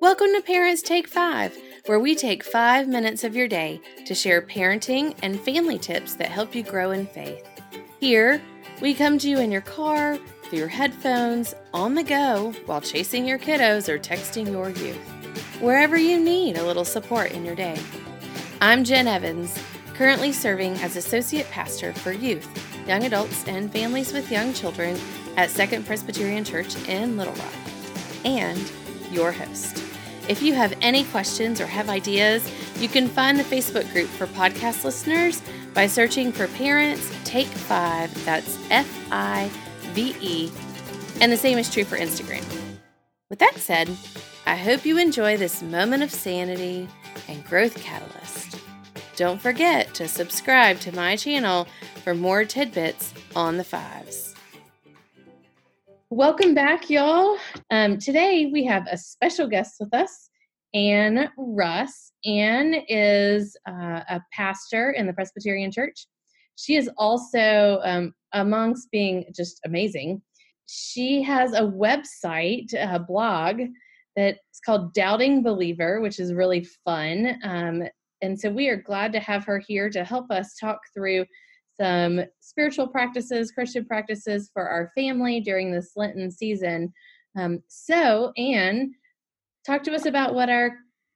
Welcome to Parents Take Five, where we take five minutes of your day to share parenting and family tips that help you grow in faith. Here, we come to you in your car, through your headphones, on the go, while chasing your kiddos or texting your youth. Wherever you need a little support in your day. I'm Jen Evans, currently serving as Associate Pastor for Youth, Young Adults, and Families with Young Children at Second Presbyterian Church in Little Rock, and your host. If you have any questions or have ideas, you can find the Facebook group for podcast listeners by searching for Parents Take Five. That's F I V E. And the same is true for Instagram. With that said, I hope you enjoy this moment of sanity and growth catalyst. Don't forget to subscribe to my channel for more tidbits on the fives. Welcome back, y'all. Um, today we have a special guest with us, Anne Russ. Anne is uh, a pastor in the Presbyterian Church. She is also, um, amongst being just amazing, she has a website, a blog that's called Doubting Believer, which is really fun. Um, and so we are glad to have her here to help us talk through some spiritual practices, Christian practices for our family during this Lenten season. Um, so, Anne, talk to us about what our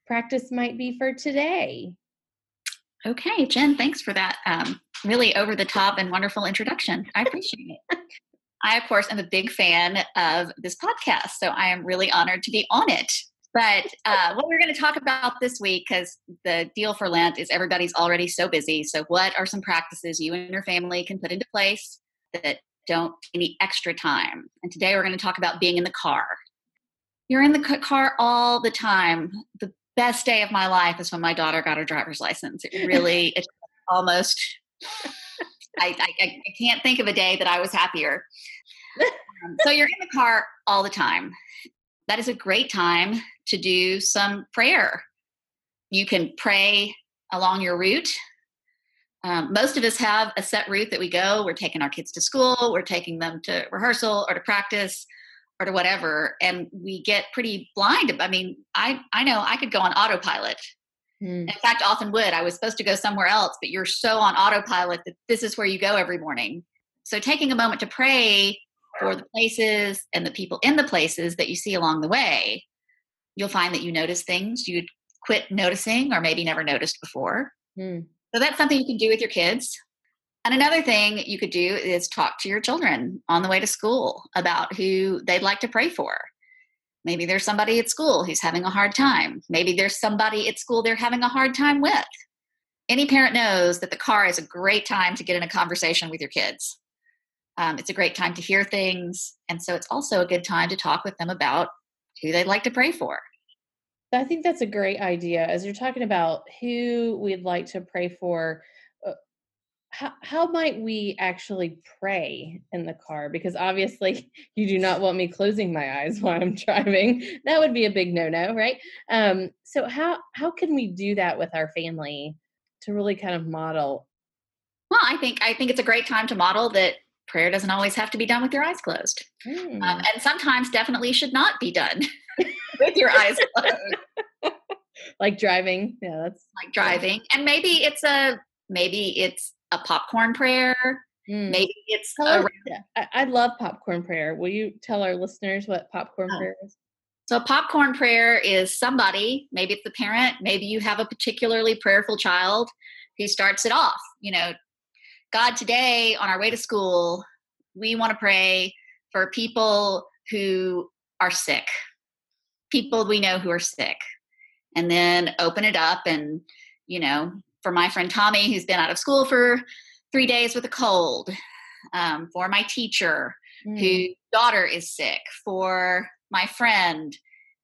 practice might be for today. Okay, Jen, thanks for that um, really over the top and wonderful introduction. I appreciate it. I, of course, am a big fan of this podcast, so I am really honored to be on it. But uh, what we're going to talk about this week, because the deal for Lent is everybody's already so busy. So, what are some practices you and your family can put into place that don't any extra time? And today we're going to talk about being in the car. You're in the car all the time. The best day of my life is when my daughter got her driver's license. It really, it's almost, I, I, I can't think of a day that I was happier. Um, so, you're in the car all the time that is a great time to do some prayer. You can pray along your route. Um, most of us have a set route that we go. We're taking our kids to school, we're taking them to rehearsal or to practice or to whatever, and we get pretty blind. I mean, I I know I could go on autopilot. Mm. In fact, often would. I was supposed to go somewhere else, but you're so on autopilot that this is where you go every morning. So taking a moment to pray for the places and the people in the places that you see along the way, you'll find that you notice things you'd quit noticing or maybe never noticed before. Mm. So that's something you can do with your kids. And another thing you could do is talk to your children on the way to school about who they'd like to pray for. Maybe there's somebody at school who's having a hard time. Maybe there's somebody at school they're having a hard time with. Any parent knows that the car is a great time to get in a conversation with your kids. Um, it's a great time to hear things. And so it's also a good time to talk with them about who they'd like to pray for. I think that's a great idea. As you're talking about who we'd like to pray for, uh, how, how might we actually pray in the car? Because obviously, you do not want me closing my eyes while I'm driving. That would be a big no-no, right? Um, so how how can we do that with our family to really kind of model? Well, I think I think it's a great time to model that prayer doesn't always have to be done with your eyes closed. Mm. Um, hmm. and sometimes definitely should not be done with your eyes closed. like driving. Yeah, that's like driving. And maybe it's a maybe it's a popcorn prayer. Mm. Maybe it's I love popcorn prayer. Will you tell our listeners what popcorn oh. prayer is? So, popcorn prayer is somebody, maybe it's the parent, maybe you have a particularly prayerful child who starts it off. You know, God, today on our way to school, we want to pray for people who are sick, people we know who are sick, and then open it up. And, you know, for my friend Tommy, who's been out of school for three days with a cold, um, for my teacher mm. whose daughter is sick, for my friend.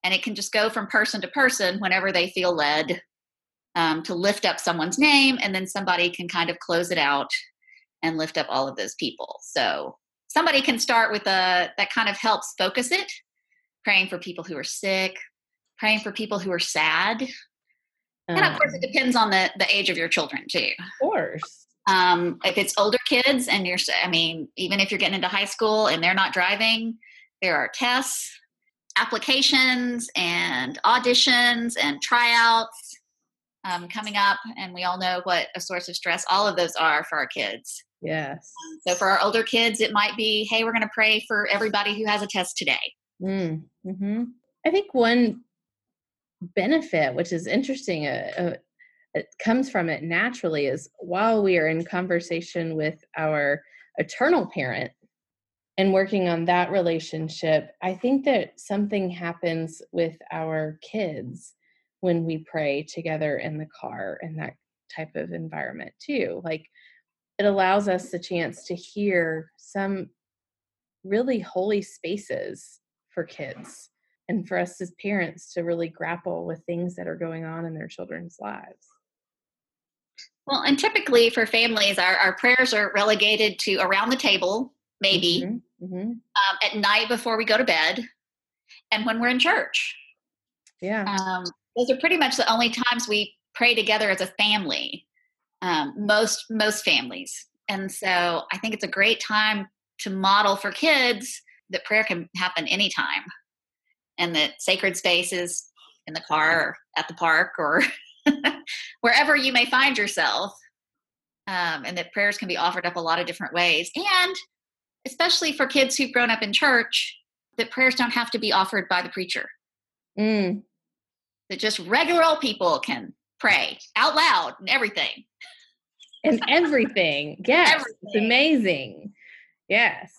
And it can just go from person to person whenever they feel led um, to lift up someone's name, and then somebody can kind of close it out and lift up all of those people. So somebody can start with a that kind of helps focus it, praying for people who are sick, praying for people who are sad. Um, and of course, it um. depends on the the age of your children too. Of course. Um, if it's older kids and you're, I mean, even if you're getting into high school and they're not driving, there are tests. applications and auditions and tryouts um, coming up, and we all know what a source of stress all of those are for our kids. Yes. Um, so for our older kids, it might be, hey, we're going to pray for everybody who has a test today. Mm, hmm I think one benefit, which is interesting, uh, uh, it comes from it naturally, is while we are in conversation with our eternal parent and working on that relationship, I think that something happens with our kids when we pray together in the car in that type of environment too. Like it allows us the chance to hear some really holy spaces for kids and for us as parents to really grapple with things that are going on in their children's lives. Well, and typically for families, our, our prayers are relegated to around the table, maybe mm-hmm. Mm-hmm. Um, at night before we go to bed, and when we're in church. Yeah. Um, those are pretty much the only times we pray together as a family. Um, most most families, and so I think it's a great time to model for kids that prayer can happen anytime and that sacred spaces in the car or at the park or wherever you may find yourself um, and that prayers can be offered up a lot of different ways. And especially for kids who've grown up in church that prayers don't have to be offered by the preacher. Mm. that just regular old people can pray out loud and everything and everything yes everything. it's amazing yes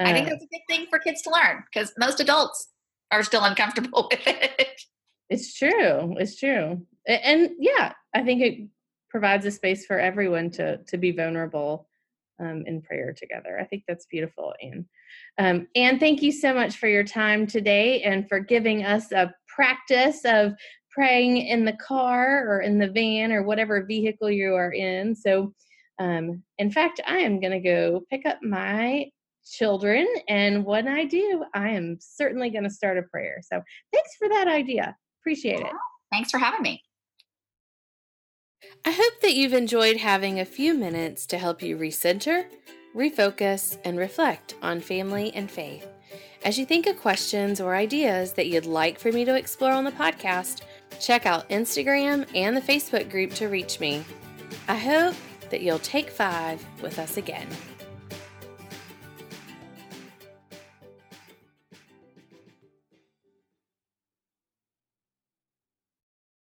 uh, i think that's a good thing for kids to learn because most adults are still uncomfortable with it. It's true. It's true. And yeah, I think it provides a space for everyone to to be vulnerable um, in prayer together. I think that's beautiful, Anne. Um, and thank you so much for your time today and for giving us a practice of praying in the car or in the van or whatever vehicle you are in. So, um, in fact, I am going to go pick up my children. And when I do, I am certainly going to start a prayer. So thanks for that idea. Appreciate it. Thanks for having me. I hope that you've enjoyed having a few minutes to help you recenter, refocus, and reflect on family and faith. As you think of questions or ideas that you'd like for me to explore on the podcast, check out Instagram and the Facebook group to reach me. I hope that you'll take five with us again.